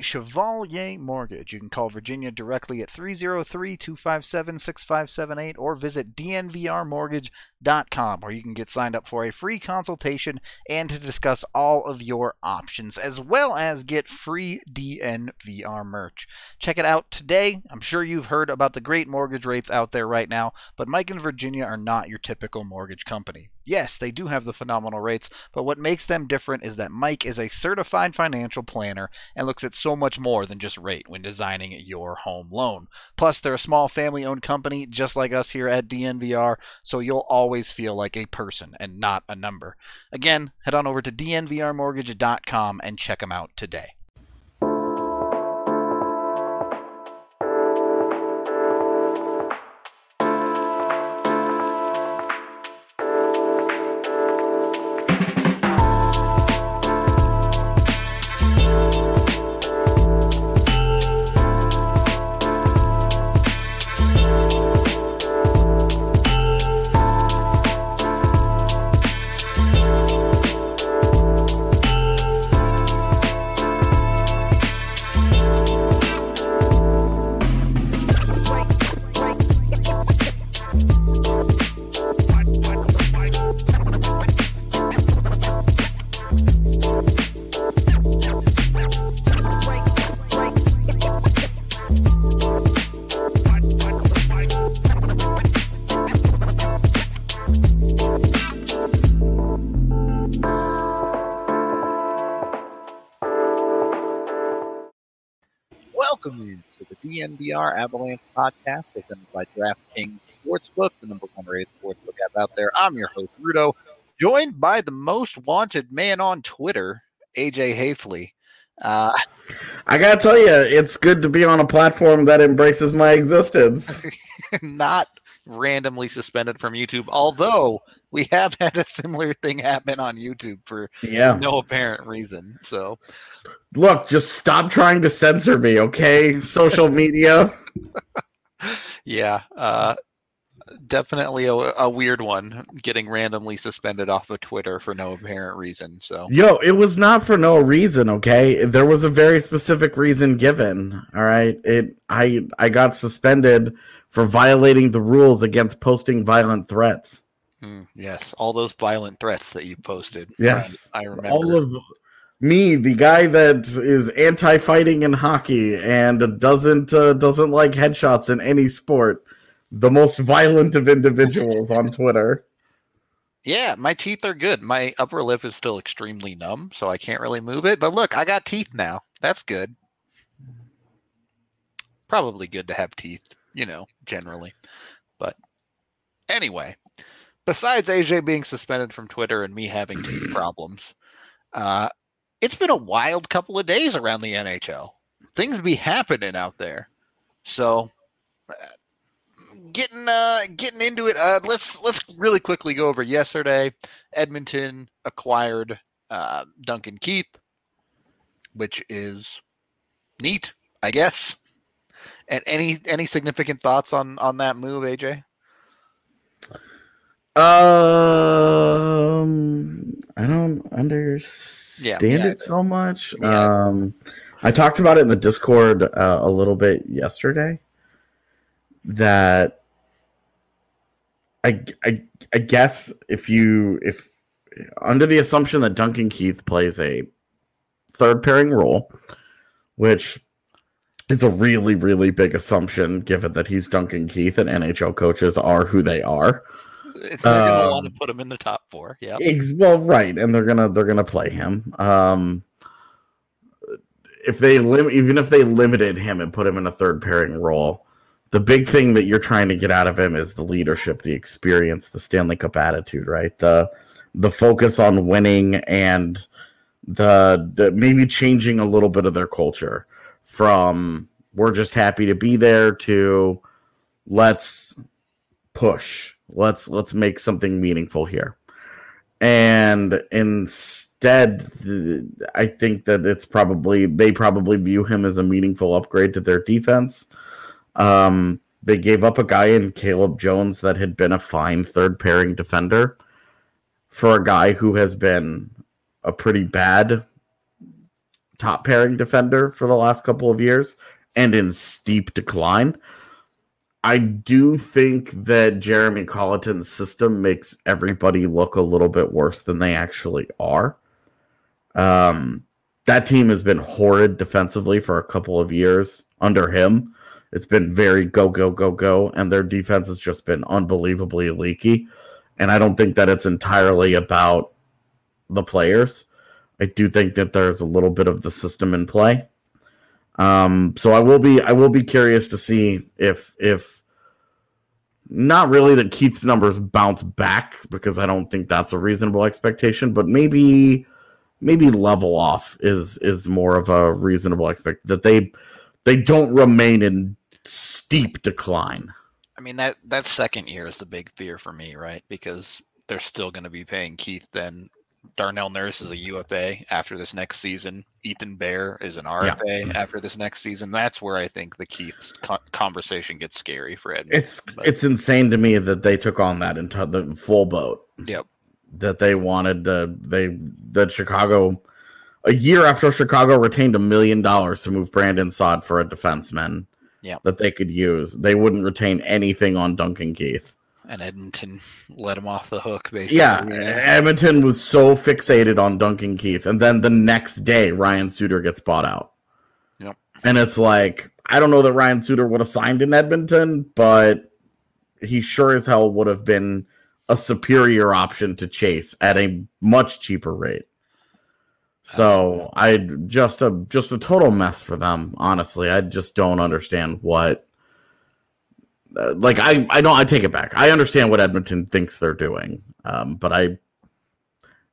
Chevalier Mortgage. You can call Virginia directly at 303 257 6578 or visit dnvrmortgage.com where you can get signed up for a free consultation and to discuss all of your options, as well as get free DNVR merch. Check it out today. I'm sure you've heard about the great mortgage rates out there right now, but Mike and Virginia are not your typical mortgage company. Yes, they do have the phenomenal rates, but what makes them different is that Mike is a certified financial planner and looks at so much more than just rate when designing your home loan. Plus, they're a small family owned company just like us here at DNVR, so you'll always feel like a person and not a number. Again, head on over to dnvrmortgage.com and check them out today. Welcome to the DNVR Avalanche podcast presented by DraftKings Sportsbook, the number one rated sportsbook app out there. I'm your host, Rudo, joined by the most wanted man on Twitter, AJ Haefele. Uh, I gotta tell you, it's good to be on a platform that embraces my existence. not randomly suspended from YouTube, although we have had a similar thing happen on YouTube for Yeah. no apparent reason. So, Look, just stop trying to censor me, okay? Social media. yeah, uh, definitely a, a weird one getting randomly suspended off of Twitter for no apparent reason. So, Yo, it was not for no reason, okay? There was a very specific reason given. All right. It I I got suspended for violating the rules against posting violent threats. mm, yes, all those violent threats that you posted. Yes. I, I remember. All of me, the guy that is anti-fighting in hockey and doesn't uh, doesn't like headshots in any sport, the most violent of individuals on Twitter. Yeah, my teeth are good. My upper lip is still extremely numb, so I can't really move it. But look, I got teeth now. That's good. Probably good to have teeth, you know, generally. But anyway, besides AJ being suspended from Twitter and me having problems, uh, it's been a wild couple of days around the NHL. Things be happening out there. So uh, getting uh getting into it uh let's let's really quickly go over yesterday edmonton acquired uh duncan keith which is neat i guess and any any significant thoughts on on that move aj Um, I don't understand yeah. it so much. Yeah. Um, I talked about it in the Discord uh, a little bit yesterday. That I, I I guess if you if under the assumption that Duncan Keith plays a third pairing role, which is a really really big assumption given that he's Duncan Keith and NHL coaches are who they are. they're gonna want to Um, put him in the top four yeah Well, right, and they're gonna they're gonna play him. Um, if they lim- even if they limited him and put him in a third pairing role, the big thing that you're trying to get out of him is the leadership, the experience, the Stanley Cup attitude, right? The the focus on winning and the, the maybe changing a little bit of their culture from we're just happy to be there to let's push. Let's let's make something meaningful here. And instead i think that it's probably they probably view him as a meaningful upgrade to their defense. Um they gave up a guy in caleb jones that had been a fine third pairing defender for a guy who has been a pretty bad top pairing defender for the last couple of years and in steep decline. I do think that Jeremy Colliton's system makes everybody look a little bit worse than they actually are. Um, that team has been horrid defensively for a couple of years under him. It's been very go, go, go, go, and their defense has just been unbelievably leaky. And I don't think that it's entirely about the players. I do think that there's a little bit of the system in play. Um, so I will be I will be curious to see if if not really that Keith's numbers bounce back because I don't think that's a reasonable expectation, but maybe maybe level off is is more of a reasonable expect that they they don't remain in steep decline. I mean that that second year is the big fear for me, right? Because they're still going to be paying Keith then Darnell Nurse is a UFA after this next season. Ethan Bear is an RFA yeah. after this next season. That's where I think the Keith conversation gets scary for Edmonton. It's but. it's insane to me that they took on that into the full boat. Yep. That they wanted to they that Chicago a year after Chicago retained a million dollars to move Brandon Saad for a defenseman. Yeah. That they could use. They wouldn't retain anything on Duncan Keith and Edmonton let him off the hook. Basically, yeah. Edmonton was so fixated on Duncan Keith, and then the next day Ryan Suter gets bought out. Yep. And it's like I don't know that Ryan Suter would have signed in Edmonton, but he sure as hell would have been a superior option to chase at a much cheaper rate. So uh, I just a just a total mess for them. Honestly, I just don't understand what uh, like I I don't I take it back. I understand what Edmonton thinks they're doing, um, but I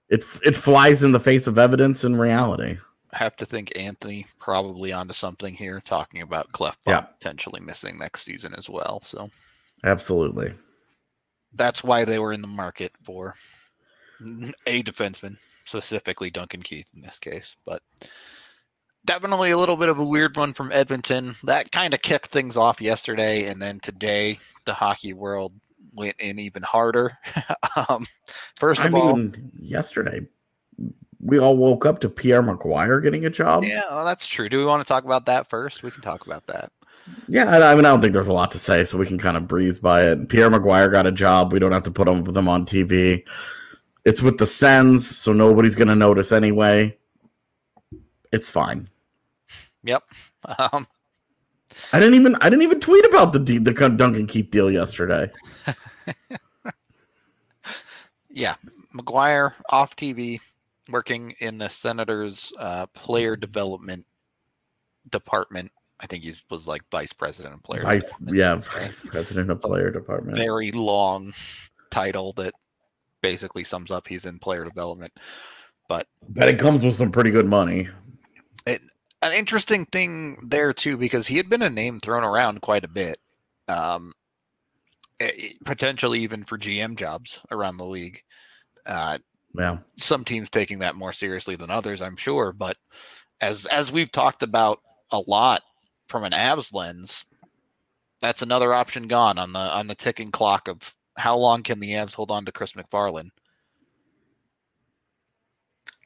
it it flies in the face of evidence and reality. I have to think Anthony probably onto something here, talking about Klefbom yeah. potentially missing next season as well. So absolutely, that's why they were in the market for a defenseman, specifically Duncan Keith in this case, but definitely a little bit of a weird one from Edmonton. That kind of kicked things off yesterday, and then today the hockey world went in even harder. um, first of I all, yesterday we all woke up to Pierre McGuire getting a job. Yeah, well, that's true. Do we want to talk about that first? We can talk about that. Yeah, I mean, I don't think there's a lot to say, so we can kind of breeze by it. Pierre McGuire got a job. We don't have to put him with them on TV. It's with the Sens, so nobody's going to notice anyway. It's fine. Yep. Um, I didn't even I didn't even tweet about the the Duncan Keith deal yesterday. yeah, McGuire off TV, working in the Senators' uh, player development department. I think he was like vice president of player. Vice, yeah, vice president of player department. Very long title that basically sums up he's in player development. But but it comes with some pretty good money. It, an interesting thing there too, because he had been a name thrown around quite a bit, um, potentially even for GM jobs around the league. Uh, yeah, some teams taking that more seriously than others, I'm sure. But as as we've talked about a lot from an Avs lens, that's another option gone on the on the ticking clock of how long can the Avs hold on to Chris McFarland?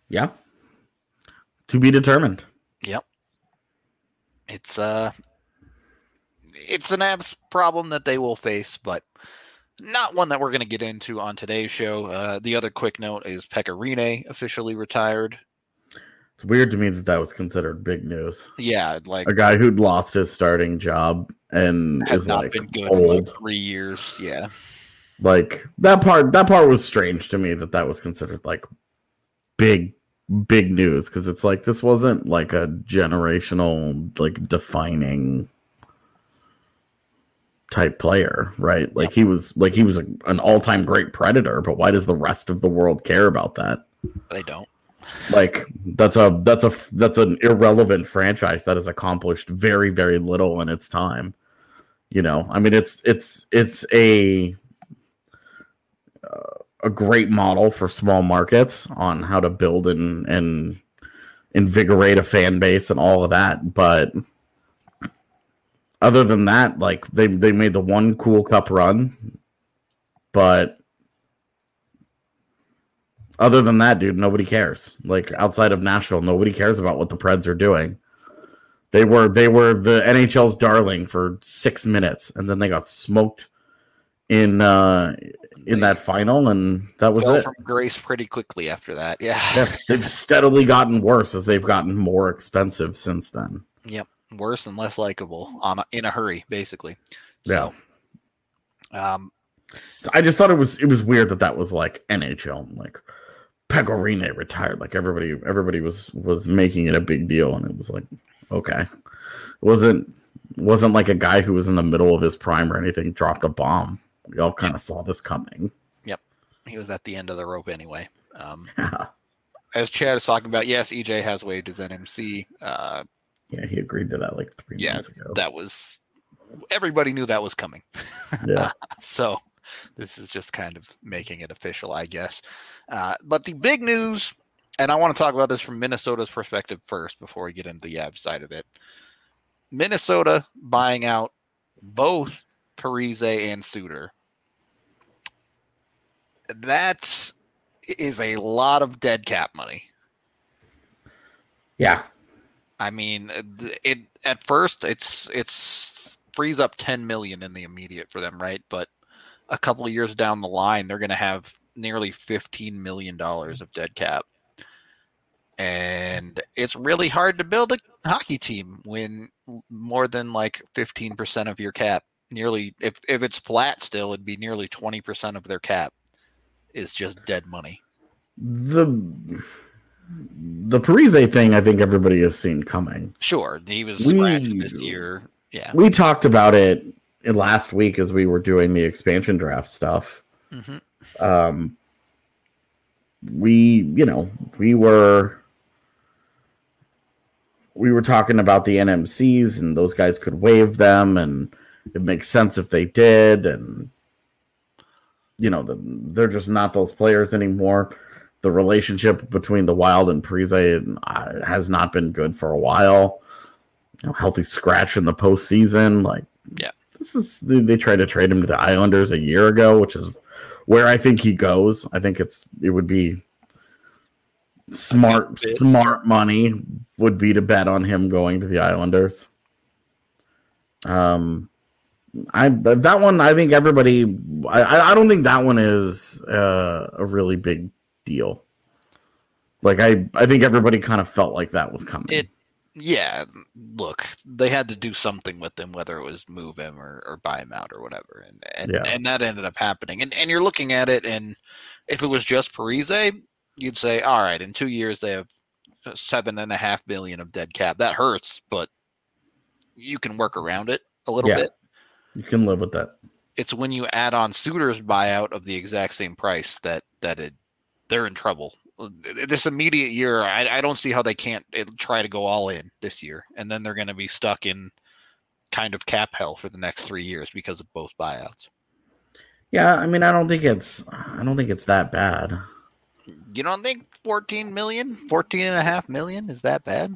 Yeah, to be determined. Yep. It's uh it's an Avs problem that they will face, but not one that we're going to get into on today's show. Uh, the other quick note is Pekka Rinne officially retired. It's weird to me that that was considered big news. Yeah, like a guy who'd lost his starting job and has not like been good old. Like three years. Yeah, like that part. That part was strange to me that that was considered like big big news because it's like this wasn't like a generational like defining type player right? Like he was like he was a, an all-time great predator but why does the rest of the world care about that? They don't. Like that's a that's a that's an irrelevant franchise that has accomplished very very little in its time. You know i mean it's it's it's a a great model for small markets on how to build and and invigorate a fan base and all of that. But other than that, like they they made the one cool cup run, but Other than that, dude, nobody cares. Like outside of Nashville, nobody cares about what the Preds are doing. They were they were the NHL's darling for six minutes, and then they got smoked in uh in that final, and that was it. from grace pretty quickly after that. Yeah. Yeah, they've steadily gotten worse as they've gotten more expensive since then. Yep, worse and less likable on a, in a hurry, basically. Yeah. Um, I just thought it was it was weird that that was like NHL, like Pekka Rinne retired. Like everybody everybody was was making it a big deal, and it was like okay, it wasn't wasn't like a guy who was in the middle of his prime or anything dropped a bomb. We all kind of saw this coming. Yep, he was at the end of the rope anyway. Um, yeah, as Chad is talking about, yes, EJ has waived his NMC. Uh, yeah, he agreed to that like three Yeah, months ago. that was everybody knew that was coming. yeah, so this is just kind of making it official, I guess. Uh, but the big news, and I want to talk about this from Minnesota's perspective first before we get into the Avs side of it. Minnesota buying out both Parise and Suter. That is a lot of dead cap money. yeah, I mean, it at first it's it's frees up 10 million in the immediate for them, right? But a couple of years down the line, they're going to have nearly 15 million dollars of dead cap. And it's really hard to build a hockey team when more than like 15% of your cap, nearly if if it's flat still, it'd be nearly 20% of their cap is just dead money. the the Parise thing. I think everybody has seen coming. Sure, he was We- scratched this year. Yeah. We talked about it last week as we were doing the expansion draft stuff. hmm um we you know we were we were talking about the nmcs and those guys could waive them and it makes sense if they did and you know the, they're just not those players anymore the relationship between the wild and Parise uh, has not been good for a while you know, healthy scratch in the postseason like Yeah. this is they, they tried to trade him to the islanders a year ago which is where I think he goes. I think it's it would be smart smart money would be to bet on him going to the Islanders. Um I that one I think everybody I I- don't think that one is uh, a really big deal. Like I I think everybody kind of felt like that was coming. It- Yeah, look, they had to do something with him, whether it was move him or, or buy him out or whatever, and and, Yeah. and that ended up happening. And and you're looking at it, and if it was just Parise, you'd say, all right, in two years they have seven and a half billion of dead cap. That hurts, but you can work around it a little Yeah. bit. You can live with that. It's when you add on Suter's buyout of the exact same price that that it they're in trouble. This immediate year, I, I don't see how they can't eh, try to go all in this year, and then they're going to be stuck in kind of cap hell for the next three years because of both buyouts. Yeah, I mean I don't think it's I don't think it's that bad. You don't think 14 million, 14 and a half million is that bad?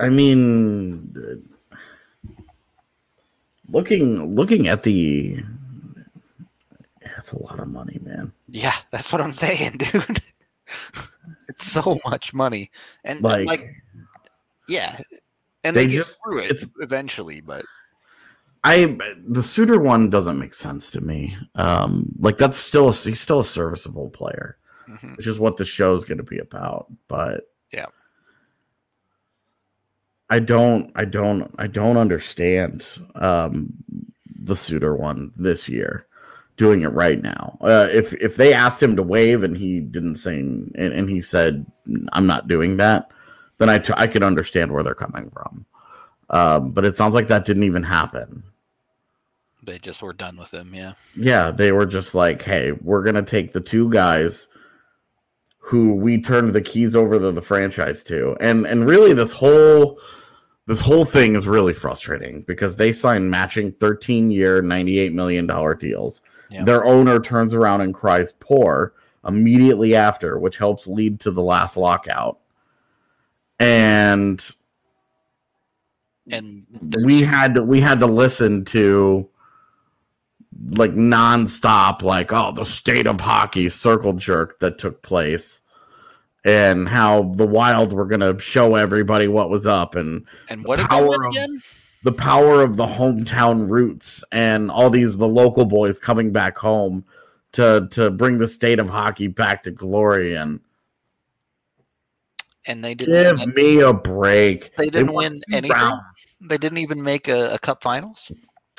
I mean, looking looking at the, that's a lot of money, man. Yeah, that's what I'm saying, dude. it's so much money, and Like, like, yeah, and they they, get just- through it eventually, but I the Suter one doesn't make sense to me. Um, like that's still a, he's still a serviceable player, mhm. which is what the show's going to be about. But Yeah. I don't, I don't, I don't understand um, the Suter one this year. Doing it right now. Uh, if if they asked him to waive and he didn't say and, and he said I'm not doing that, then I t- I could understand where they're coming from. Um, but it sounds like that didn't even happen. they just were done with him. Yeah, Yeah, they were just like, "Hey, we're gonna take the two guys who we turned the keys over to the franchise to," and and really, this whole this whole thing is really frustrating because they signed matching 13 year, 98 million dollar deals. Yeah. Their owner turns around and cries poor immediately after, which helps lead to the last lockout. And and we had to we had to listen to like nonstop, like oh the state of hockey circle jerk that took place, and how the Wild were gonna show everybody what was up, and And what they power of- again? the power of the hometown roots, and all these the local boys coming back home to to bring the state of hockey back to glory. And And they didn't. give win- me a break. They didn't won win anything? rounds. They didn't even make a, a cup finals.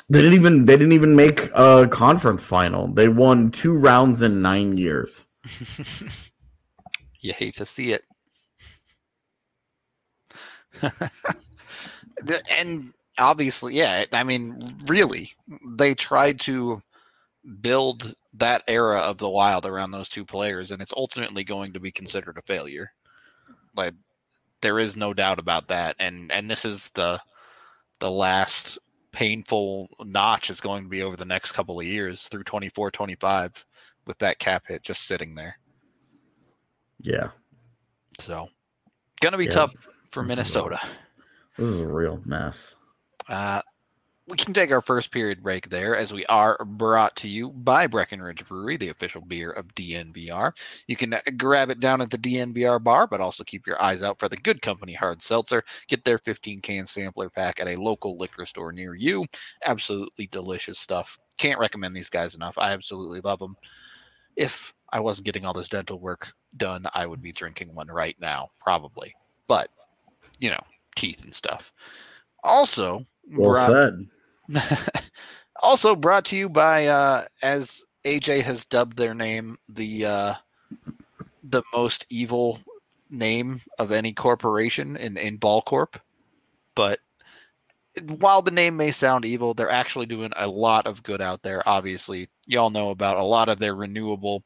They didn't even they didn't even make a conference final. They won two rounds in nine years. you hate to see it. And obviously, yeah, I mean, really, they tried to build that era of the Wild around those two players, and it's ultimately going to be considered a failure. Like, there is no doubt about that. And and this is the the last painful notch is going to be over the next couple of years through 24 25 with that cap hit just sitting there Yeah, so gonna be Yeah. tough for This is minnesota this is a real mess. Uh, we can take our first period break there as we are brought to you by Breckenridge Brewery, the official beer of DNVR. You can uh, grab it down at the DNVR bar, but also keep your eyes out for the Good Company Hard Seltzer. Get their 15 can sampler pack at a local liquor store near you. Absolutely delicious stuff. Can't recommend these guys enough. I absolutely love them. If I wasn't getting all this dental work done, I would be drinking one right now, probably. But, you know, teeth and stuff. Also, Well brought- said. also brought to you by uh as AJ has dubbed their name the uh the most evil name of any corporation in in Ball Corp. But while the name may sound evil, they're actually doing a lot of good out there. Obviously, y'all know about a lot of their renewable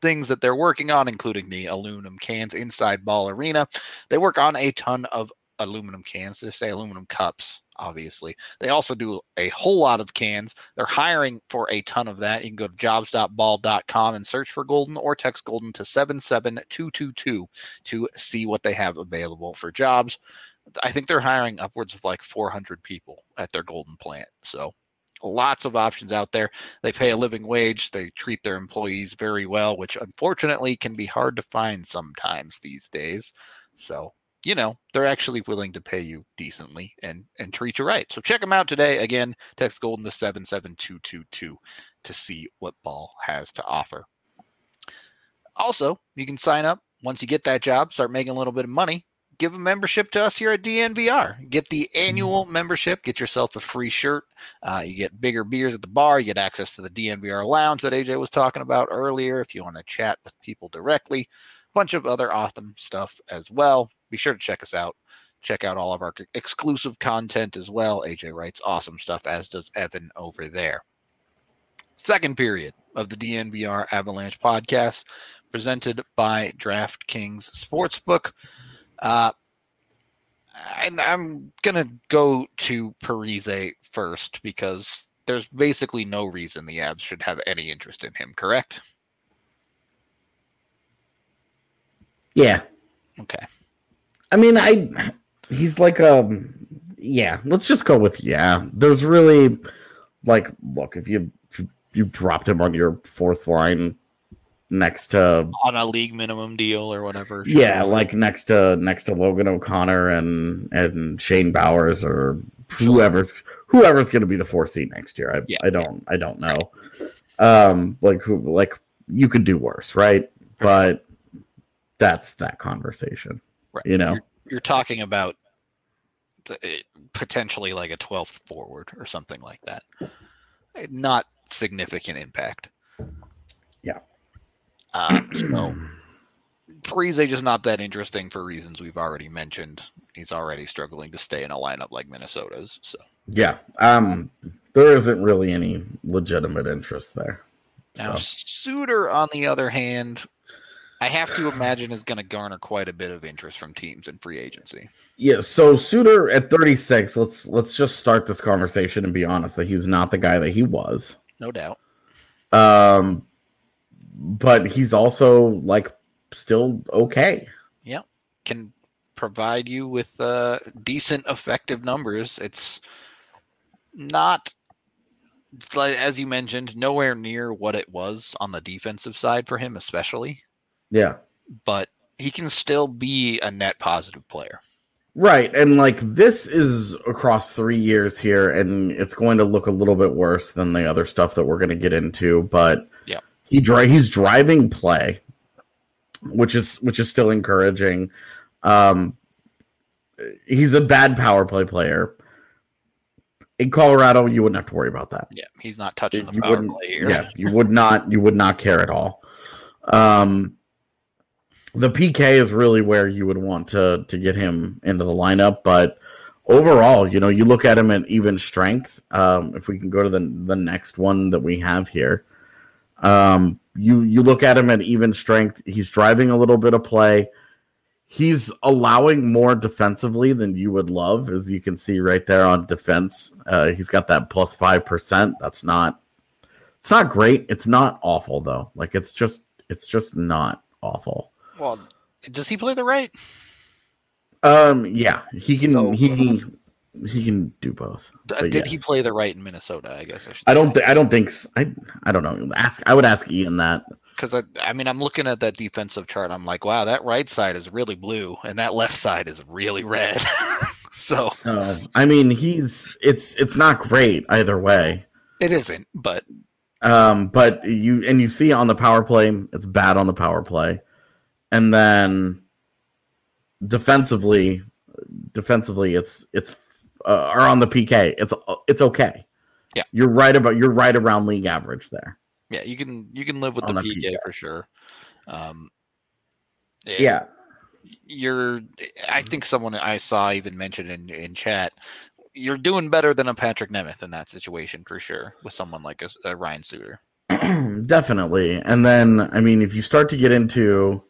things that they're working on, including the aluminum cans inside Ball Arena. They work on a ton of aluminum cans, to say aluminum cups, obviously. They also do a whole lot of cans. They're hiring for a ton of that. You can go to jobs.ball.com and search for Golden or text Golden to 77222 to see what they have available for jobs. I think they're hiring upwards of like 400 people at their Golden plant. So lots of options out there. They pay a living wage. They treat their employees very well, which unfortunately can be hard to find sometimes these days. So you know they're actually willing to pay you decently and and treat you right so check them out today again text golden to 77222 to see what ball has to offer also you can sign up once you get that job start making a little bit of money give a membership to us here at dnvr get the annual membership get yourself a free shirt uh, you get bigger beers at the bar you get access to the dnvr lounge that aj was talking about earlier if you want to chat with people directly A bunch of other awesome stuff as well. Be sure to check us out. Check out all of our exclusive content as well. AJ writes awesome stuff, as does Evan over there. Second period of the DNVR Avalanche podcast, presented by DraftKings Sportsbook. Uh, and I'm gonna go to Parise first because there's basically no reason the Avs should have any interest in him. Correct? Yeah, Okay. I mean, I he's like um yeah. Let's just go with yeah. There's really like look if you if you dropped him on your fourth line next to on a league minimum deal or whatever. yeah, like next to next to Logan O'Connor and and Shane Bowers or whoever's whoever's going to be the four seed next year. I Yeah, I don't I don't know. Um, like who like you could do worse, right? But that's that conversation. Right. You know. You're, you're talking about uh, potentially like a 12th forward or something like that. Not significant impact. Yeah. Um, so Parise just not that interesting for reasons we've already mentioned. He's already struggling to stay in a lineup like Minnesota's. So Yeah. Um there isn't really any legitimate interest there. now So, Suter, on the other hand, I have to imagine is going to garner quite a bit of interest from teams in free agency. yeah, so Suter at 36, let's let's just start this conversation and be honest that he's not the guy that he was. No doubt. Um but he's also like still okay. Yeah, can provide you with uh, decent effective numbers. It's not like, as you mentioned, nowhere near what it was on the defensive side for him, especially. Yeah. But he can still be a net positive player. Right. And like this is across three years here, and it's going to look a little bit worse than the other stuff that we're going to get into. But. He dri- he's driving play, which is which is still encouraging. Um, he's a bad power play player. In Colorado, you wouldn't have to worry about that. Yeah, he's not touching the You power wouldn't- play here. Yeah, you would not you would not care at all. Um the PK is really where you would want to to get him into the lineup, but overall, you know, you look at him at even strength. Um if we can go to the the next one that we have here. Um you you look at him at even strength, he's driving a little bit of play. He's allowing more defensively than you would love, as you can see right there on defense. Uh, he's got that plus five percent. That's not it's not great. It's not awful though. Like it's just it's just not awful. Well, does he play the right? Um yeah, he can So- he can he can do both. Did he play the right in Minnesota? I guess I should. I don't th- I don't think I I don't know. Ask I would ask Ian that. because I, I mean, I'm looking at that defensive chart. I'm like, wow, that right side is really blue, and that left side is really red. so So I mean he's it's it's not great either way. it isn't, but Um but you and you see on the power play, it's bad on the power play. And then defensively defensively it's it's uh, or on the PK, it's it's okay. Yeah. You're right about you're right around league average there. yeah, you can you can live with the On PK PK. for sure. Um, Yeah. you're. I think someone I saw even mentioned in in chat. You're doing better than a Patrick Nemeth in that situation for sure. With someone like a, a Ryan Suter. Definitely. And then I mean if you start to get into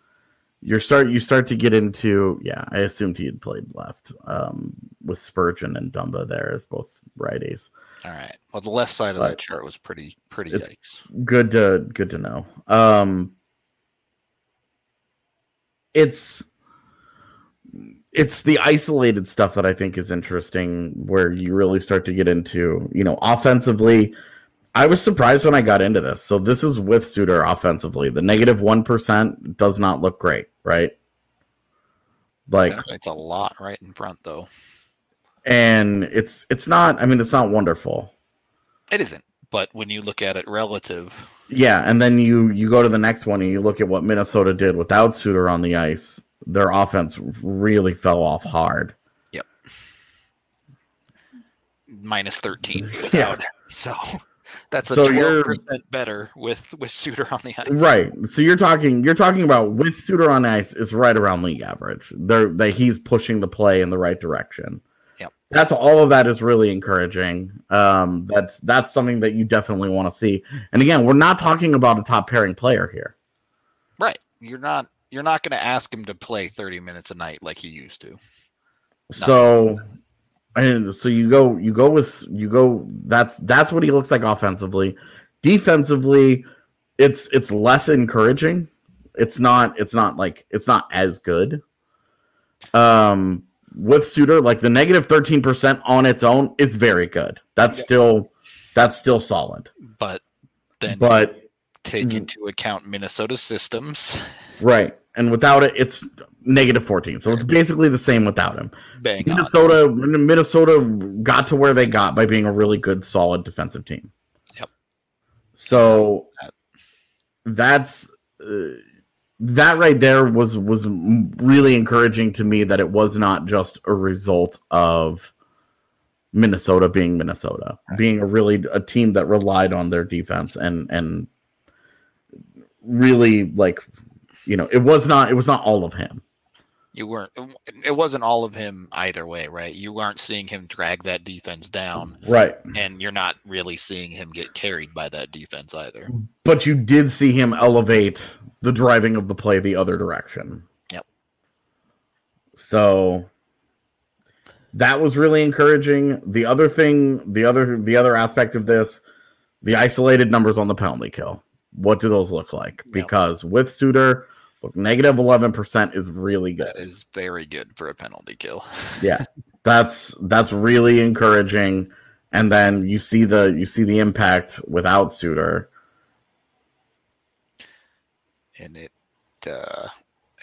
you start you start to get into yeah, I assumed he had played left um with Spurgeon and Dumba there as both righties. All right. Well, the left side of But that chart was pretty pretty yikes. good to good to know. Um it's it's the isolated stuff that I think is interesting where you really start to get into, you know, offensively. I was surprised when I got into this. So this is with Suter offensively. The negative 1 does not look great, right? Like It's a lot right in front though. and it's it's not I mean it's not wonderful. It isn't. But when you look at it relative, Yeah, and then you you go to the next one and you look at what Minnesota did without Suter on the ice. Their offense really fell off hard. Yep. minus 13 Yeah. so that's a So 12% you're- better with with Suter on the ice. Right. So you're talking you're talking about with Suter on ice is right around league average. They're that he's pushing the play in the right direction. Yep. That's all of that is really encouraging. Um that's that's something that you definitely want to see. And again, we're not talking about a top pairing player here. Right. You're not you're not going to ask him to play 30 minutes a night like he used to. So and so you go you go with you go that's that's what he looks like offensively. Defensively, it's it's less encouraging. It's not it's not like it's not as good. Um with Suter, like the negative 13% on its own is very good. That's Yeah. still that's still solid. But then But take Mhm. into account Minnesota systems right. And without it, it's negative 14. So it's basically the same without him. bang on. Minnesota Minnesota got to where they got by being a really good solid defensive team. Yep. So that's uh, that right there was was really encouraging to me that it was not just a result of Minnesota being Minnesota, being a really a team that relied on their defense and and really like you know, it was not it was not all of him. You weren't it wasn't all of him either way, right? You aren't seeing him drag that defense down Right. and you're not really seeing him get carried by that defense either. but you did see him elevate the driving of the play the other direction. Yep. So that was really encouraging. The other thing, the other the other aspect of this, the isolated numbers on the penalty kill. What do those look like? Yep. Because with Suter, look, negative eleven percent is really good. That is very good for a penalty kill. Yeah, that's that's really encouraging. and then you see the you see the impact without Suter. and it uh,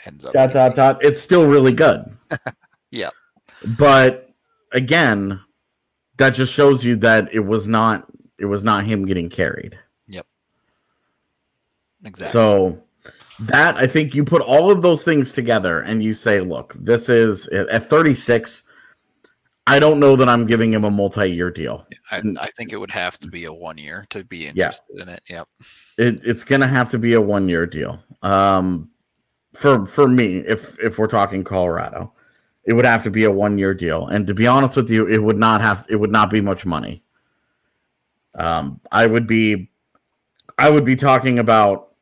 ends up. Dot dot dot. It's still really good. Yeah. But again, that just shows you that it was not it was not him getting carried. Yep. Exactly. So that I think you put all of those things together and you say, look, this is at 36. I don't know that I'm giving him a multi-year deal. I, I think it would have to be a one year to be Yeah. interested in it. Yep. It, it's going to have to be a one-year deal. Um, for for me, if if we're talking Colorado, it would have to be a one-year deal. And to be honest with you, it would not have it would not be much money. Um, I would be, I would be talking about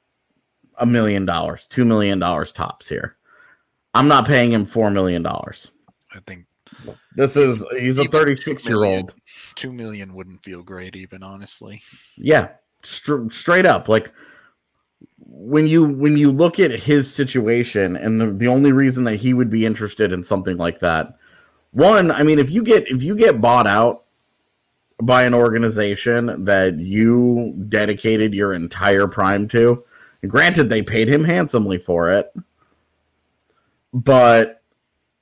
a million dollars, two million dollars tops here. I'm not paying him four million dollars. I think This is he's a Even 36 year old. two million wouldn't feel great, even honestly. Yeah, str- straight up. Like when you when you look at his situation, and the, the only reason that he would be interested in something like that, one, I mean, if you get if you get bought out by an organization that you dedicated your entire prime to, granted they paid him handsomely for it, but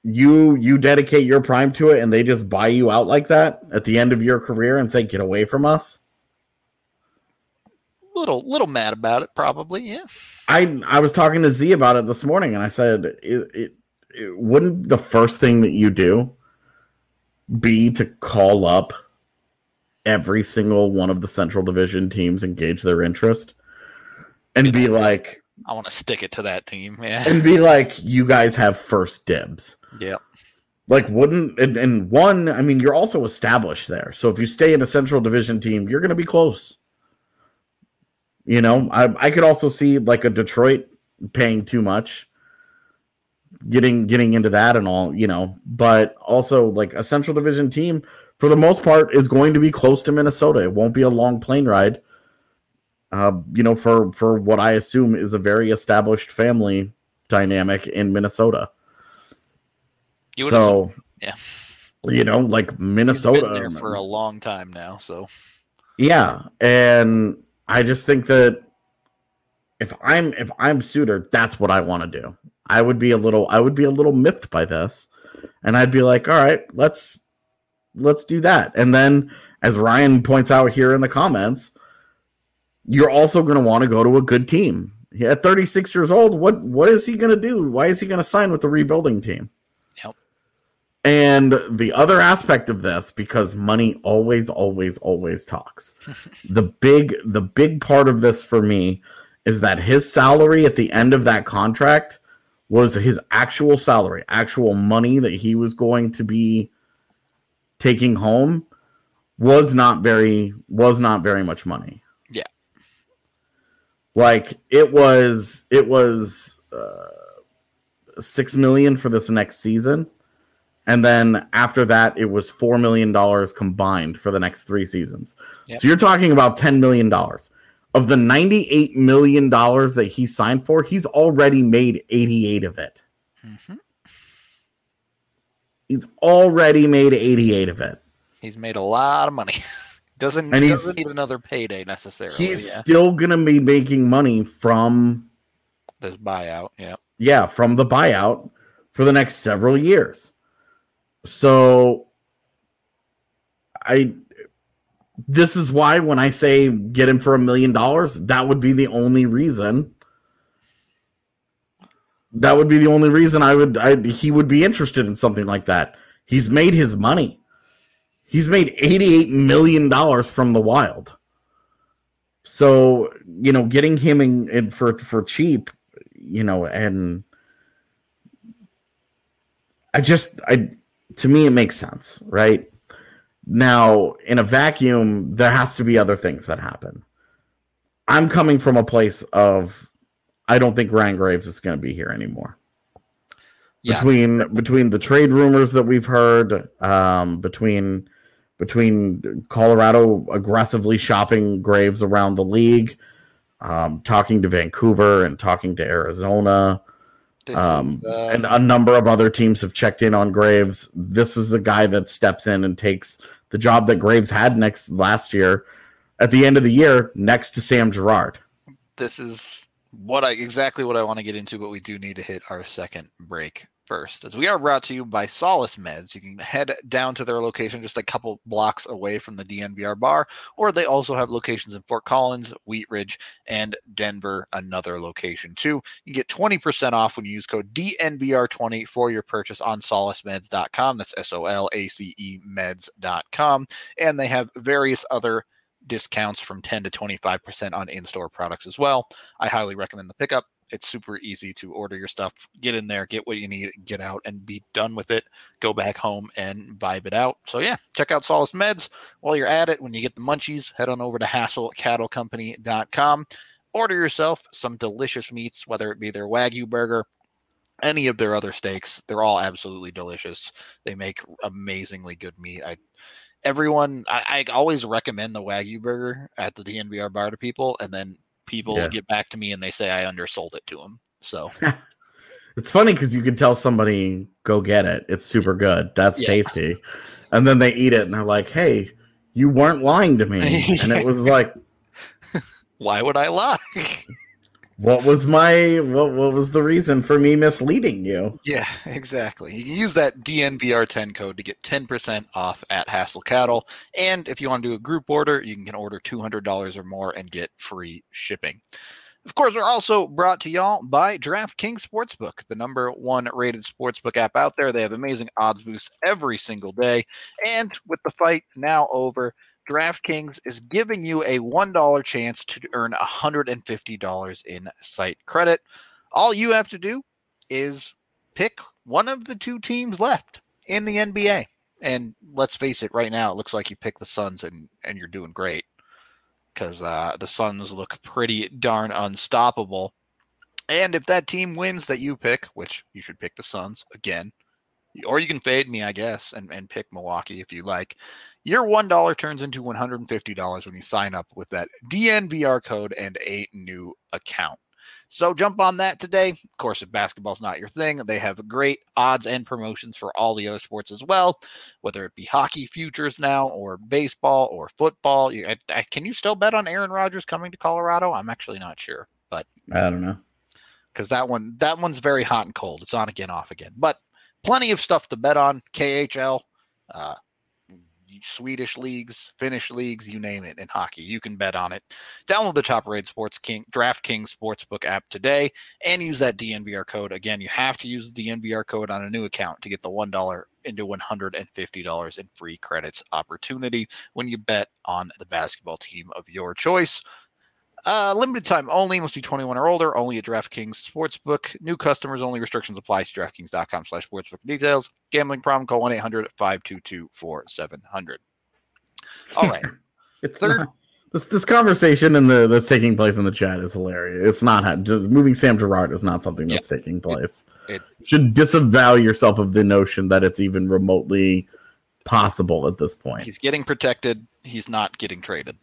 you you dedicate your prime to it and they just buy you out like that at the end of your career and say get away from us Little little mad about it, probably. Yeah. I I was talking to Z about it this morning, and I said, it, it, it wouldn't the first thing that you do be to call up every single one of the Central Division teams, engage their interest, and be like, I want to stick it to that team. Yeah. and be like, you guys have first dibs. Yep. Like, wouldn't and, and one? I mean, you're also established there, so if you stay in a Central Division team, you're going to be close. You know, I I could also see like a Detroit paying too much, getting getting into that and all, you know, but also like a Central Division team for the most part is going to be close to Minnesota. It won't be a long plane ride. Uh, you know, for for what I assume is a very established family dynamic in Minnesota. You would so, yeah. you know, like Minnesota for a long time now, so Yeah, and I just think that if I'm if I'm Suter, that's what I want to do. I would be a little I would be a little miffed by this, and I'd be like, all right, let's let's do that. And then, as Ryan points out here in the comments, you're also going to want to go to a good team. At 36 years old, what what is he going to do? Why is he going to sign with the rebuilding team? Yep. And the other aspect of this, because money always, always, always talks. the big, the big part of this for me is that his salary at the end of that contract was his actual salary, actual money that he was going to be taking home was not very was not very much money. Like it was it was uh 6 million for this next season and then after that it was 4 million dollars combined for the next 3 seasons. Yep. So you're talking about 10 million dollars. Of the 98 million dollars that he signed for, he's already made 88 of it. mhm. He's already made 88 of it. he's made a lot of money. doesn't And doesn't need another payday necessarily. He's yeah. still going to be making money from This buyout. Yeah. yeah, from the buyout for the next several years. So I this is why when I say get him for a million dollars, that would be the only reason. That would be the only reason I would I he would be interested in something like that. He's made his money. He's made 88 million dollars from the wild. So, you know, getting him in, in for for cheap, you know, and I just I to me it makes sense, right? Now, in a vacuum, there has to be other things that happen. I'm coming from a place of I don't think Ryan Graves is going to be here anymore. Yeah. Between between the trade rumors that we've heard, um, between between Colorado aggressively shopping Graves around the league, um, talking to Vancouver and talking to Arizona, um, is, uh, and a number of other teams have checked in on Graves. This is the guy that steps in and takes the job that Graves had next last year at the end of the year next to Sam Girard. This is what I exactly what I want to get into, but we do need to hit our second break first, as we are brought to you by Solace Meds. You can head down to their location just a couple blocks away from the DNVR bar, or they also have locations in Fort Collins, Wheat Ridge, and Denver, another location too. You get 20% off when you use code DNVR20 for your purchase on solacemeds.com. That's S O L A C E meds.com. And they have various other discounts from 10 to 25% on in store products as well. I highly recommend the pickup. It's super easy to order your stuff, get in there, get what you need, get out, and be done with it. Go back home and vibe it out. So, yeah, check out Solace Meds. While you're at it, when you get the munchies, head on over to hasslecattlecompany.com. Order yourself some delicious meats, whether it be their Wagyu burger, any of their other steaks. They're all absolutely delicious. They make amazingly good meat. I everyone I, I, always recommend the wagyu burger at the dnvr bar to people and then people yeah. get back to me and they say i undersold it to them so. It's funny because you can tell somebody go get it. It's super good. That's yeah. tasty. And then they eat it and they're like hey you weren't lying to me. And it was like why would i lie what was my what what was the reason for me misleading you? Yeah, exactly. You can use that DNVR10 code to get 10% off at Hassle Cattle. And if you want to do a group order, you can order $200 or more and get free shipping. Of course, we're also brought to y'all by DraftKings Sportsbook, the number one rated sportsbook app out there. They have amazing odds boosts every single day. And with the fight now over, DraftKings is giving you a $1 chance to earn $150 in site credit. All you have to do is pick one of the two teams left in the NBA. And let's face it, right now it looks like you pick the Suns and, and you're doing great because uh, the Suns look pretty darn unstoppable. And if that team wins that you pick, which you should pick the Suns again, or you can fade me, I guess, and, and pick Milwaukee if you like. Your $1 turns into $150 when you sign up with that DNVR code and a new account. So jump on that today. Of course, if basketball's not your thing, they have great odds and promotions for all the other sports as well, whether it be hockey futures now or baseball or football. You, I, can you still bet on Aaron Rodgers coming to Colorado? I'm actually not sure, but I don't know because that one that one's very hot and cold. It's on again, off again, but plenty of stuff to bet on. KHL, uh, Swedish leagues, Finnish leagues, you name it in hockey. You can bet on it. Download the top rated Sports King DraftKings Sportsbook app today and use that DNVR code. Again, you have to use the DNVR code on a new account to get the $1 into $150 in free credits opportunity when you bet on the basketball team of your choice. Uh, limited time only. Must be 21 or older. Only at DraftKings Sportsbook. New customers only. Restrictions apply. See DraftKings.com slash sportsbook details. Gambling problem. Call 1-800-522-4700. All right. it's Third. Not, this, this conversation and the that's taking place in the chat is hilarious. It's not just moving Sam Girard is not something that's yeah, taking place. It, it should disavow yourself of the notion that it's even remotely possible at this point. He's getting protected. He's not getting traded.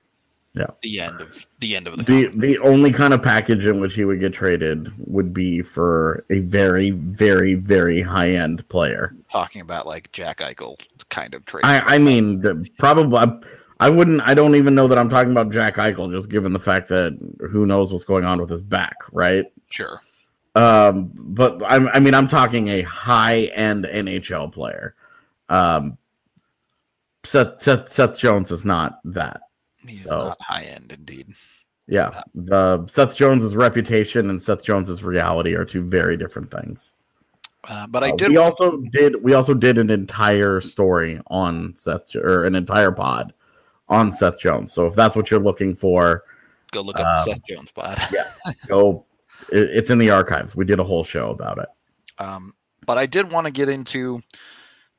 Yeah. The end of the end of the the, the only kind of package in which he would get traded would be for a very, very, very high end player. Talking about like Jack Eichel kind of trade. I, I mean, probably. I, I wouldn't. I don't even know that I'm talking about Jack Eichel, just given the fact that who knows what's going on with his back, right? Sure. Um, but I'm, I mean, I'm talking a high end NHL player. Um, Seth, Seth, Seth Jones is not that. He's so, not high end, indeed. Yeah, the Seth Jones's reputation and Seth Jones's reality are two very different things. Uh, but I uh, did. We also did. We also did an entire story on Seth, or an entire pod on Seth Jones. So if that's what you're looking for, go look up um, Seth Jones pod. yeah, go. It, it's in the archives. We did a whole show about it. Um, but I did want to get into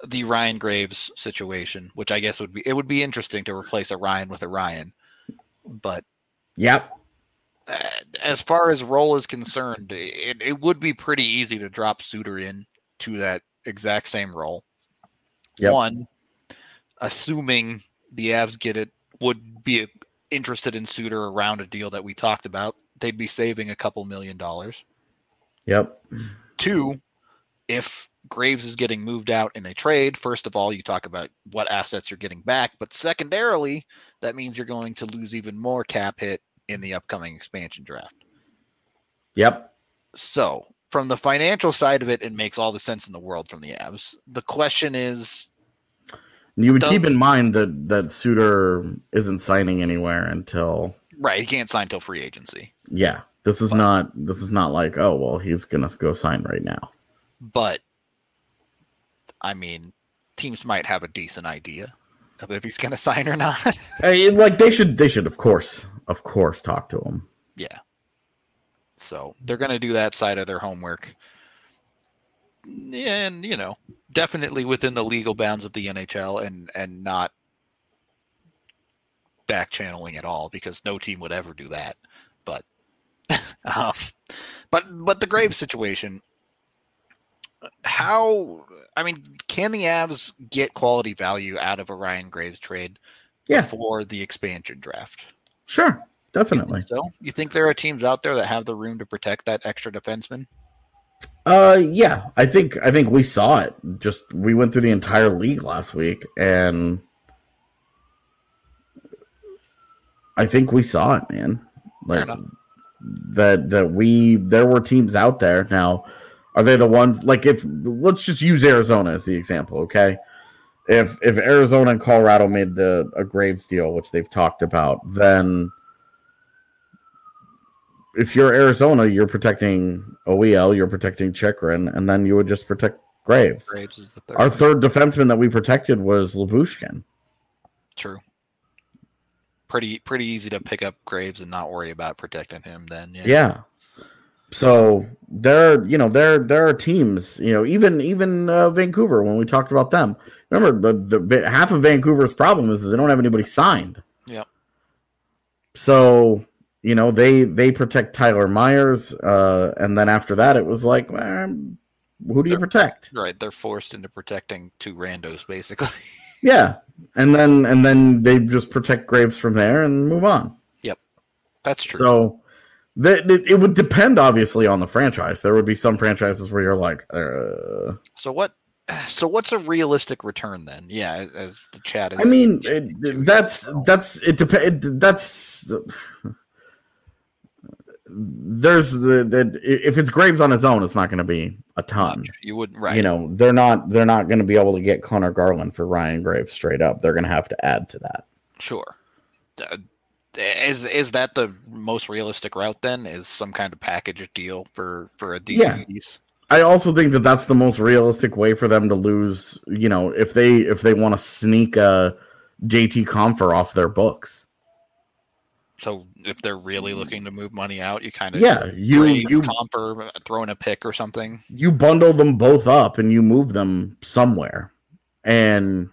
the Ryan Graves situation, which I guess would be it would be interesting to replace a Ryan with a Ryan, but yep. Uh, as far as role is concerned, it, it would be pretty easy to drop Suter in to that exact same role. Yep. One, assuming the Avs get it, would be interested in Suter around a deal that we talked about. They'd be saving a couple million dollars. Yep. Two, if Graves is getting moved out in a trade, first of all, you talk about what assets you're getting back, but secondarily, that means you're going to lose even more cap hit in the upcoming expansion draft. Yep. So, from the financial side of it, it makes all the sense in the world from the Avs. The question is, You would keep in mind that that Suter isn't signing anywhere until right, he can't sign till free agency, yeah. This is But- not this is not like oh well he's gonna go sign right now. but I mean, teams might have a decent idea of if he's going to sign or not. Hey, like they should they should of course of course talk to him. Yeah. So they're going to do that side of their homework. And, you know, definitely within the legal bounds of the NHL and and not back channeling at all because no team would ever do that. But um, but but the Graves situation how I mean, can the Avs get quality value out of a Ryan Graves trade Yeah. for the expansion draft? Sure, You definitely. So, you think there are teams out there that have the room to protect that extra defenseman? Uh, yeah, I think I think we saw it. Just we went through the entire league last week, and I think we saw it, man. Like that that we there were teams out there. Now, are they the ones like if let's just use Arizona as the example, okay? If if Arizona and Colorado made the a Graves deal, which they've talked about, then if you're Arizona, you're protecting OEL, you're protecting Chychrun, and then you would just protect Graves. Graves is the third. Our third defenseman that we protected was Lyubushkin. True. Pretty pretty easy to pick up Graves and not worry about protecting him. Then yeah. Yeah. So there, you know, there there are teams, you know, even even uh, Vancouver when we talked about them. Remember, the, the half of Vancouver's problem is that they don't have anybody signed. Yep. So you know they they protect Tyler Myers, uh, and then after that it was like, um, who do you They're- protect? Right. They're forced into protecting two randos basically. Yeah, and then and then they just protect Graves from there and move on. Yep, that's true. So that it, it would depend obviously on the franchise. There would be some franchises where you're like, uh, So what? So what's a realistic return then? Yeah, as the chat is. I mean, it, that's that's it depends. That's there's the, the if it's Graves on his own, it's not going to be a ton. You wouldn't right. You know, they're not they're not going to be able to get Conor Garland for Ryan Graves straight up. They're going to have to add to that. Sure. Uh, is is that the most realistic route then? Is some kind of package deal for for a decent Yeah. piece? I also think that that's the most realistic way for them to lose. You know, if they if they want to sneak a JT Compher off their books. So if they're really looking to move money out, you kind of Yeah, you you Compher throw in a pick or something. you bundle them both up and you move them somewhere, and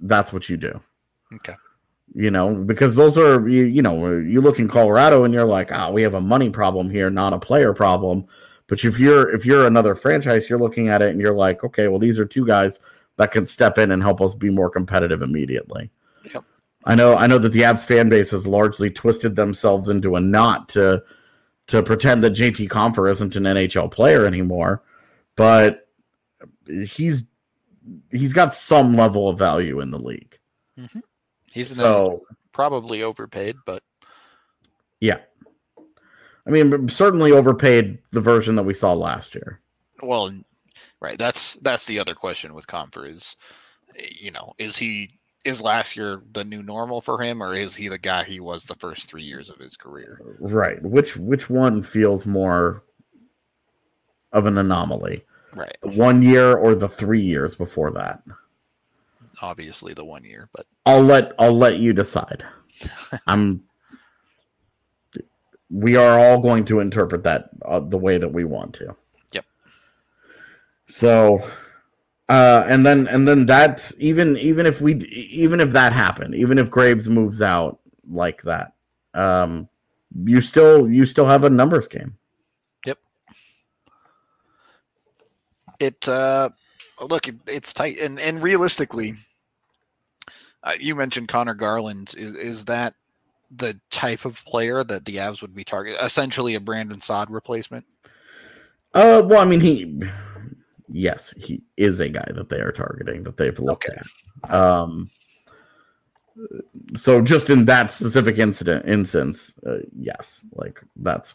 that's what you do. Okay. You know, because those are you, you know you look in Colorado and you're like, ah, we have a money problem here, not a player problem. But if you're if you're another franchise, you're looking at it and you're like, okay, well these are two guys that can step in and help us be more competitive immediately. Yep. I know I know that the Avs fan base has largely twisted themselves into a knot to to pretend that JT Compher isn't an NHL player anymore, but he's he's got some level of value in the league. He's So probably overpaid, but yeah, I mean certainly overpaid the version that we saw last year. well, right. That's that's the other question with Compher is, eh, you know, is he is last year the new normal for him, or is he the guy he was the first three years of his career? Uh, right. Which which one feels more of an anomaly? Right. One year or the three years before that? Obviously, the one year, but I'll let I'll let you decide. I'm. We are all going to interpret that uh, the way that we want to. Yep. So, uh, and then and then that even even if we even if that happened, even if Graves moves out like that, um, you still you still have a numbers game. Yep. It uh look it, it's tight and and realistically uh, you mentioned conor garland is is that the type of player that the avs would be targeting essentially a brandon saad replacement Uh, well, I mean he yes, he is a guy that they are targeting that they've looked Okay. at. Um, so just in that specific incident instance, uh, yes, like that's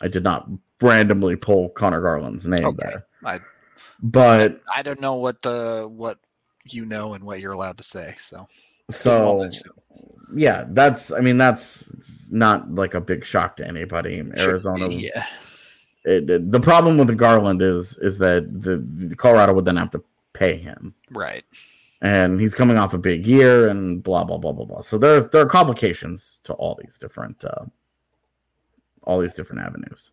I did not randomly pull Conor Garland's name Okay. there, I- but I don't know what uh, what you know and what you're allowed to say. So so yeah, that's I mean that's not like a big shock to anybody. In Arizona, yeah, it, it- the problem with the Garland is is that the, the Colorado would then have to pay him, right. and he's coming off a big year, and blah blah blah blah blah. So there's there are complications to all these different uh, all these different avenues.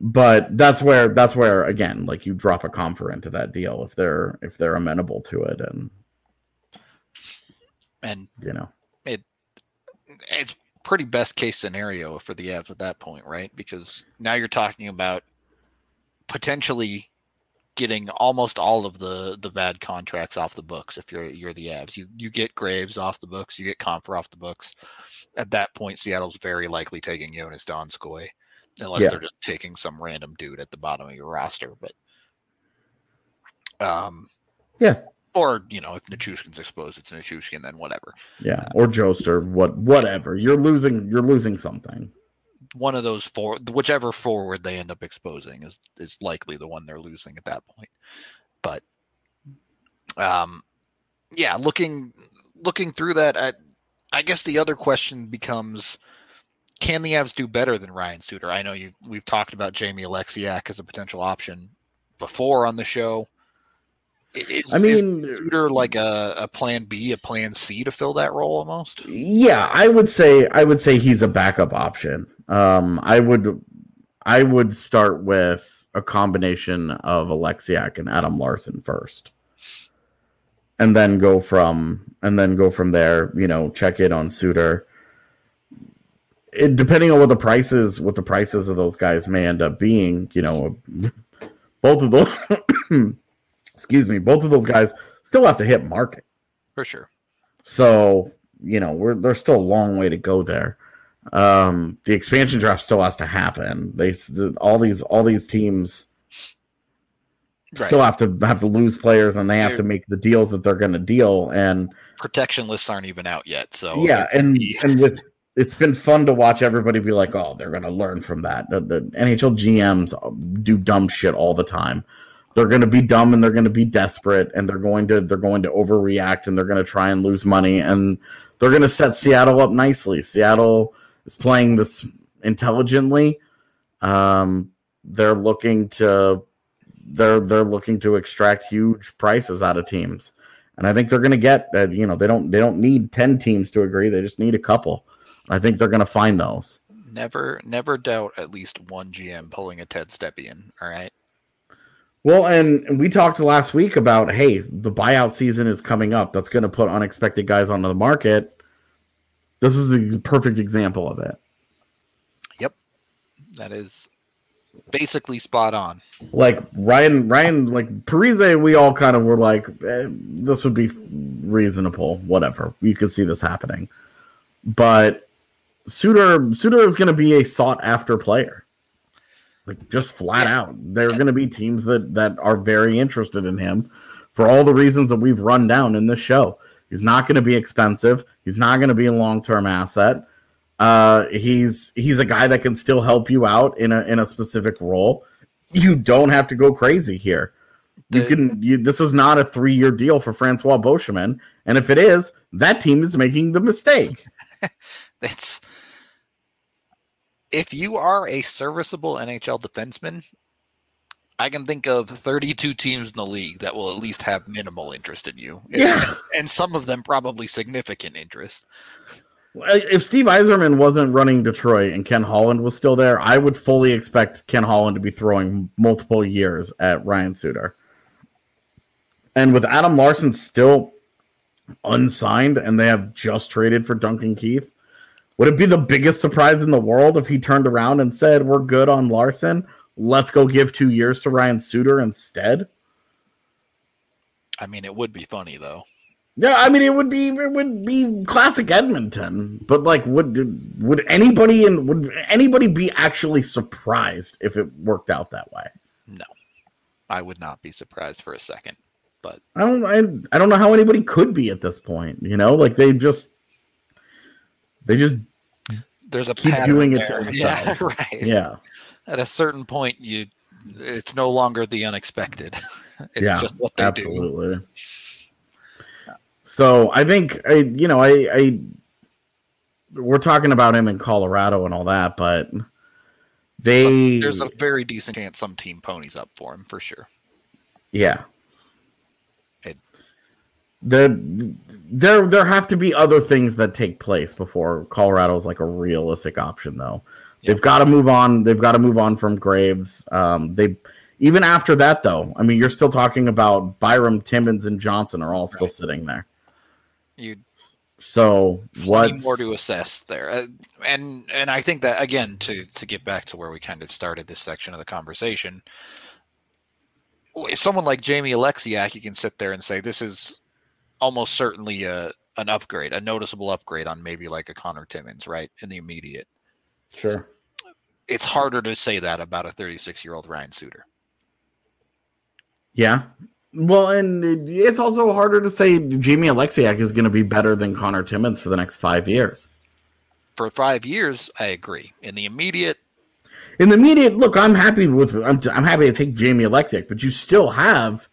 But that's where that's where again, like you drop a Compher into that deal if they're if they're amenable to it, and And you know, it it's pretty best case scenario for the Avs at that point, right? Because now you're talking about potentially getting almost all of the the bad contracts off the books if you're you're the Avs. You you get Graves off the books, you get Compher off the books. At that point, Seattle's very likely taking Joonas Donskoi, unless Yeah. they're just taking some random dude at the bottom of your roster. But um Yeah. Or, you know, if Nichushkin's exposed, it's Nichushkin, then whatever. yeah, or Joester, what whatever. You're losing you're losing something. one of those four, whichever forward they end up exposing is is likely the one they're losing at that point. But, um, yeah, looking looking through that, I, I guess the other question becomes: Can the Avs do better than Ryan Suter? I know you we've talked about Jamie Oleksiak as a potential option before on the show. I- Is, I is mean, Suter like a, a plan B, a plan C to fill that role almost? Yeah, I would say I would say he's a backup option. Um, I would I would start with a combination of Oleksiak and Adam Larsson first, and then go from and then go from there. You know, check in on Suter. It, depending on what the prices, what the prices of those guys may end up being, you know, both of those. excuse me, both of those guys still have to hit market. For sure. So, you know, we're there's still a long way to go there. Um, the expansion draft still has to happen. They the, all these all these teams Right. still have to have to lose players and they have They're- to make the deals that they're going to deal and protection lists aren't even out yet. So yeah, and and with it's been fun to watch everybody be like, "Oh, they're going to learn from that." The, the NHL GMs do dumb shit all the time. They're going to be dumb and they're going to be desperate and they're going to they're going to overreact and they're going to try and lose money and they're going to set Seattle up nicely. Seattle is playing this intelligently. Um, they're looking to they're they're looking to extract huge prices out of teams and I think they're going to get uh, you know they don't they don't need ten teams to agree. They just need a couple. I think they're going to find those. never never doubt at least one GM pulling a Ted Stepien. All right. Well, and and we talked last week about hey, the buyout season is coming up. That's going to put unexpected guys onto the market. This is the perfect example of it. Yep, that is basically spot on. Like Ryan, Ryan, like Parise, we all kind of were like, eh, this would be reasonable. Whatever, you could see this happening. But Suter, Suter is going to be a sought after player. Like just flat out, there are going to be teams that that are very interested in him for all the reasons that we've run down in this show. He's not going to be expensive. He's not going to be a long term asset. Uh, he's he's a guy that can still help you out in a in a specific role. You don't have to go crazy here. You can. You, this is not a three year deal for Francois Beauchemin, and if it is, that team is making the mistake. It's if you are a serviceable NHL defenseman, I can think of 32 teams in the league that will at least have minimal interest in you. And- Yeah. And some of them probably significant interest. If Steve Yzerman wasn't running Detroit and Ken Holland was still there, I would fully expect Ken Holland to be throwing multiple years at Ryan Suter. And with Adam Larsson still unsigned and they have just traded for Duncan Keith, would it be the biggest surprise in the world if he turned around and said, We're good on Larsson? Let's go give two years to Ryan Suter instead? I mean, it would be funny though. Yeah, I mean it would be it would be classic Edmonton, but like would would anybody in would anybody be actually surprised if it worked out that way? No, I would not be surprised for a second. But I don't I, I don't know how anybody could be at this point. You know, like they just they just there's a keep pattern doing it there. to Yeah, right. yeah. At a certain point, you it's no longer the unexpected. it's Yeah, just what they do. Absolutely. So I think I, you know, I, I, we're talking about him in Colorado and all that, but they, There's a very decent chance some team ponies up for him for sure. yeah. There, there, there have to be other things that take place before Colorado's like a realistic option, though. They've got to move on. They've got to move on from Graves. Um, they even after that, though. I mean, you're still talking about Byram, Timmins, and Johnson are all still Right. sitting there. You So what what more to assess there, uh, and and I think that again to to get back to where we kind of started this section of the conversation, if someone like Jamie Oleksiak, you can sit there and say this is almost certainly a an upgrade, a noticeable upgrade on maybe like a Conor Timmins, right in the immediate. Sure. It's harder to say that about a 36 year old Ryan Suter. Yeah. Well, and it's also harder to say Jamie Oleksiak is going to be better than Conor Timmins for the next five years. For five years, I agree. In the immediate, In the immediate, look, I'm happy with I'm, I'm happy to take Jamie Oleksiak, but you still have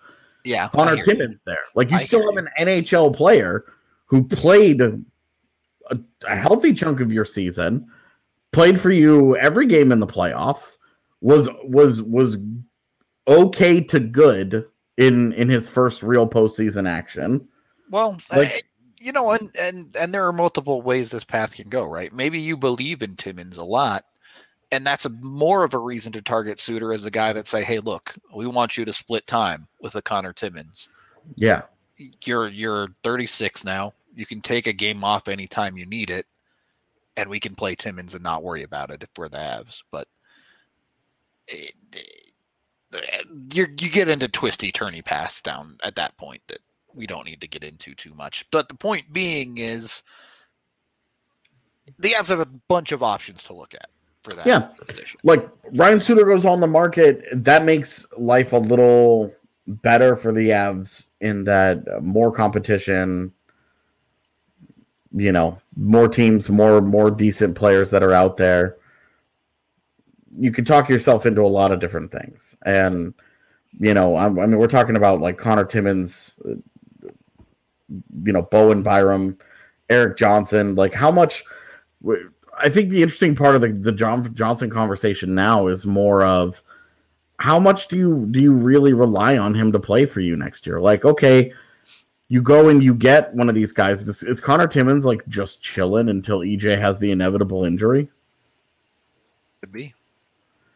yeah, Connor you. Timmins there. Like you I still have an NHL player who played a, a healthy chunk of your season, played for you every game in the playoffs, was was was okay to good in in his first real postseason action. Well, Like- I- you know, and and and there are multiple ways this path can go, right? Maybe you believe in Timmins a lot, and that's a more of a reason to target Suter as the guy that say, "Hey, look, we want you to split time with the Conor Timmins. Yeah. You're you're 36 now. You can take a game off anytime you need it, and we can play Timmins and not worry about it if we're the Avs." But eh, eh, it, you you get into twisty turny paths down at that point that we don't need to get into too much. But the point being is the Avs have a bunch of options to look at for that Yeah. position. like Ryan Suter goes on the market, that makes life a little better for the Avs in that more competition, you know, more teams, more more decent players that are out there. You can talk yourself into a lot of different things, and you know, I, I mean, we're talking about like Conor Timmins, you know, Bowen Byram, Erik Johnson. Like, how much? I think the interesting part of the, the John Johnson conversation now is more of how much do you do you really rely on him to play for you next year? Like, okay, you go and you get one of these guys. Is, is Conor Timmins like just chilling until EJ has the inevitable injury? Could be.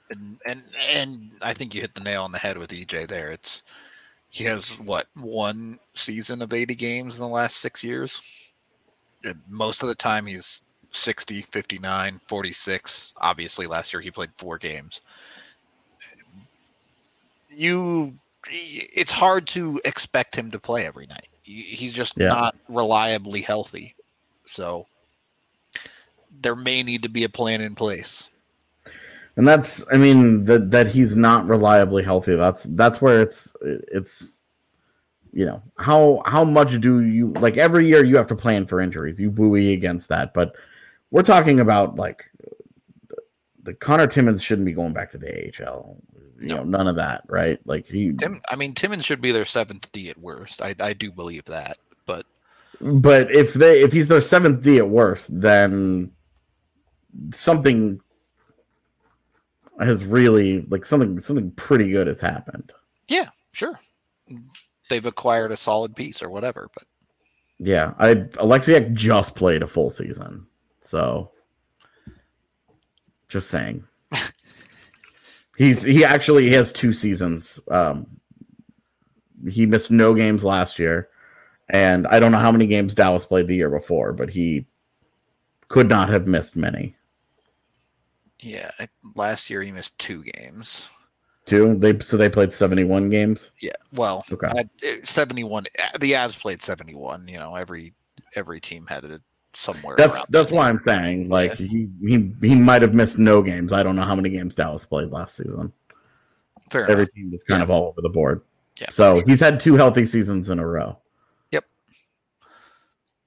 And and and I think you hit the nail on the head with EJ there. It's he has what one season of 80 games in the last 6 years. Most of the time he's 60, 59, 46. Obviously last year he played 4 games. You it's hard to expect him to play every night. He's just Yeah. not reliably healthy. So there may need to be a plan in place. And that's, I mean, that that he's not reliably healthy. That's that's where it's it's, you know, how how much do you like every year you have to plan for injuries. You buoy against that, but we're talking about like the Conor Timmins shouldn't be going back to the AHL. You No. know, none of that, right? Like he, Tim, I mean, Timmins should be their seventh D at worst. I, I do believe that, but but if they if he's their seventh D at worst, then something has really like something something pretty good has happened. yeah, sure, they've acquired a solid piece or whatever. But Yeah, I Oleksiak just played a full season, so just saying. He's he actually has two seasons. Um, he missed no games last year, and I don't know how many games Dallas played the year before, but he could not have missed many. yeah, last year he missed two games. Two, they so they played seventy one games. Yeah, well, Okay. uh, seventy-one. The Avs played seventy-one. You know, every every team had it somewhere. That's that's there. why I'm saying like he he he might have missed no games. I don't know how many games Dallas played last season. Fair Every enough. team is kind of all over the board. Yeah. So he's had two healthy seasons in a row. Yep.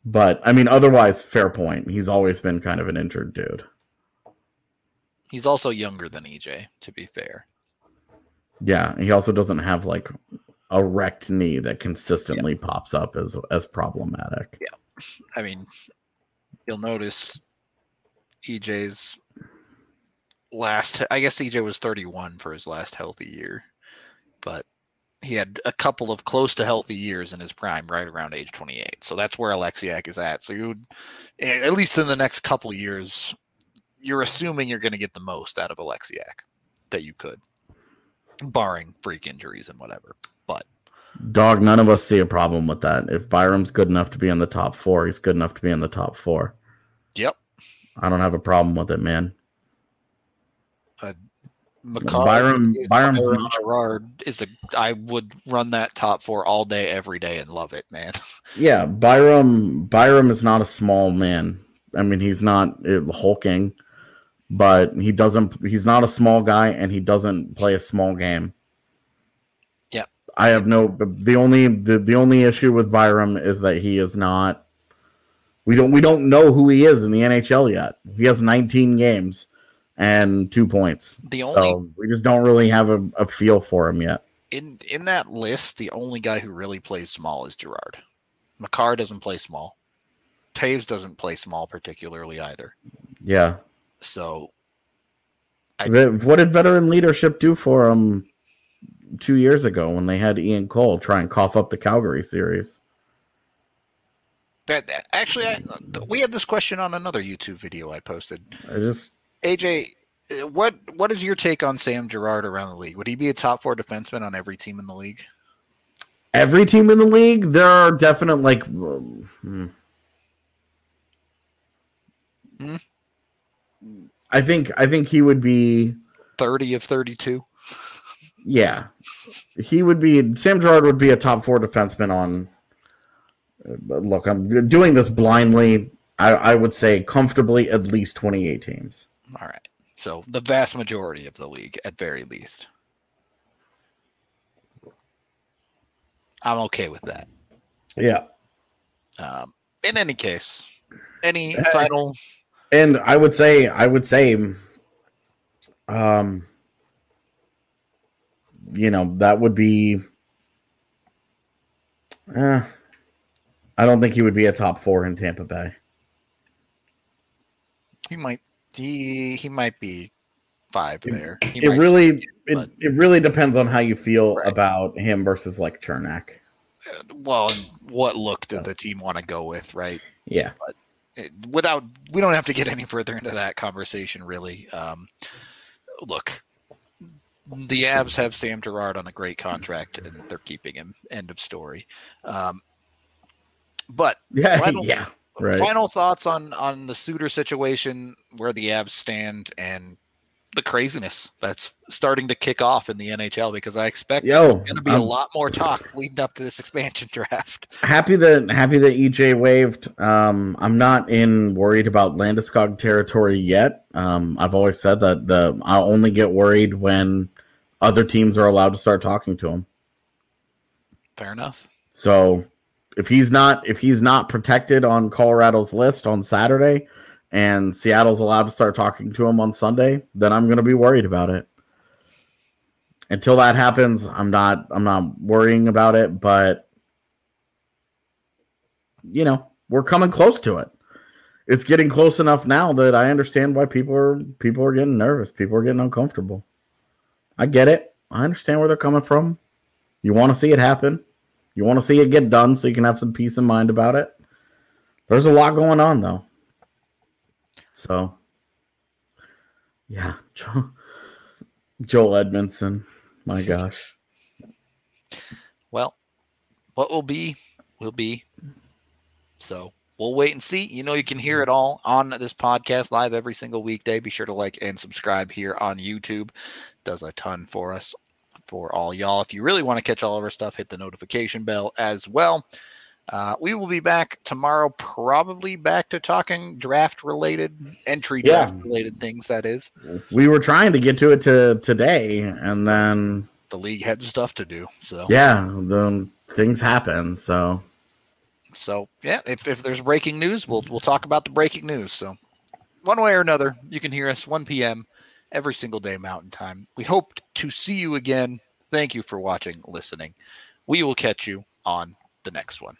But I mean, otherwise, fair point. He's always been kind of an injured dude. He's also younger than EJ, to be fair. Yeah, he also doesn't have like a wrecked knee that consistently pops up as as problematic. Yeah. I mean, you'll notice EJ's last. I guess EJ was 31 for his last healthy year, but he had a couple of close to healthy years in his prime, right around age 28. So that's where Oleksiak is at. So you, would, eh, at least in the next couple years, you're assuming you're going to get the most out of Oleksiak that you could, barring freak injuries and whatever. But Dog, none of us see a problem with that. If Byram's good enough to be in the top four, he's good enough to be in the top four. Yep, I don't have a problem with it, man. Is Byram's Byram Girard is a. I would run that top four all day, every day, and love it, man. Yeah, Byram Byram is not a small man. I mean, he's not uh, hulking, but he doesn't. He's not a small guy, and he doesn't play a small game. Yep. I have no. The only the, the only issue with Byram is that he is not. We don't we don't know who he is in the NHL yet. He has 19 games and two points. The so we just don't really have a, a feel for him yet. In in that list, the only guy who really plays small is Girard. Makar doesn't play small. Toews doesn't play small particularly either. Yeah. So I- What did veteran leadership do for him two years ago when they had Ian Cole try and cough up the Calgary series? That, that- actually, I, we had this question on another YouTube video I posted. I just AJ, uh, what what is your take on Sam Girard around the league? Would he be a top four defenseman on every team in the league? every team in the league, there are definite like. um, hmm. Hmm? I think I think he would be Thirty of thirty-two. yeah he would be Sam Girard would be a top four defenseman on. Uh, but Look, I'm doing this blindly. I, I would say comfortably at least 28 teams. All right. So the vast majority of the league, at very least. I'm okay with that. Yeah. Um, in any case, any Hey. final? and I would say, I would say, um, you know, that would be. Uh, I don't think he would be a top four in Tampa Bay. He might. He he might be five It- there. He It really, it, but- it really depends on how you feel Right. about him versus like Cernak. uh, well. What look did the team want to go with? Right. Yeah, it- without we don't have to get any further into that conversation really um, look the avs have sam girard on a great contract and they're keeping him end of story um, but yeah, Final- yeah. Right. final thoughts on on the suter situation where the avs stand and the craziness that's starting to kick off in the nhl because i expect Yo, there's going to be a lot more talk leading up to this expansion draft happy that happy that EJ waived. Um, I'm not in worried about Landeskog territory yet. Um, I've always said that the I'll only get worried when other teams are allowed to start talking to him. fair enough So if he's not if he's not protected on Colorado's list on Saturday, and Seattle's allowed to start talking to him on Sunday, then I'm going to be worried about it. Until that happens, I'm not I'm not worrying about it, but you know, we're coming close to it. It's getting close enough now that I understand why people are people are getting nervous, people are getting uncomfortable. I get it. I understand where they're coming from. You want to see it happen. You want to see it get done so you can have some peace of mind about it. There's a lot going on though. So, yeah, Joel, Joel Edmundson. My gosh. Well, what will be, will be. So we'll wait and see. You know, you can hear it all on this podcast live every single weekday. Be sure to like and subscribe here on YouTube. Does a ton for us, for all y'all. If you really want to catch all of our stuff, hit the notification bell as well. Uh, we will be back tomorrow, probably back to talking draft related, entry Yeah. draft related things. That is. We were trying to get to it to today, and then the league had stuff to do. So Yeah, the things happen. So So yeah, if, if there's breaking news, we'll we'll talk about the breaking news. So one way or another, you can hear us 1 p.m. every single day Mountain Time. We hope to see you again. Thank you for watching, listening. We will catch you on the next one.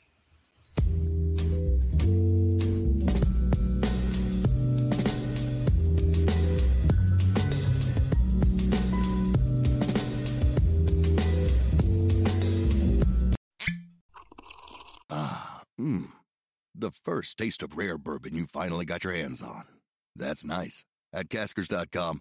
Ah, mmm. The first taste of rare bourbon you finally got your hands on. That's nice. At Caskers.com,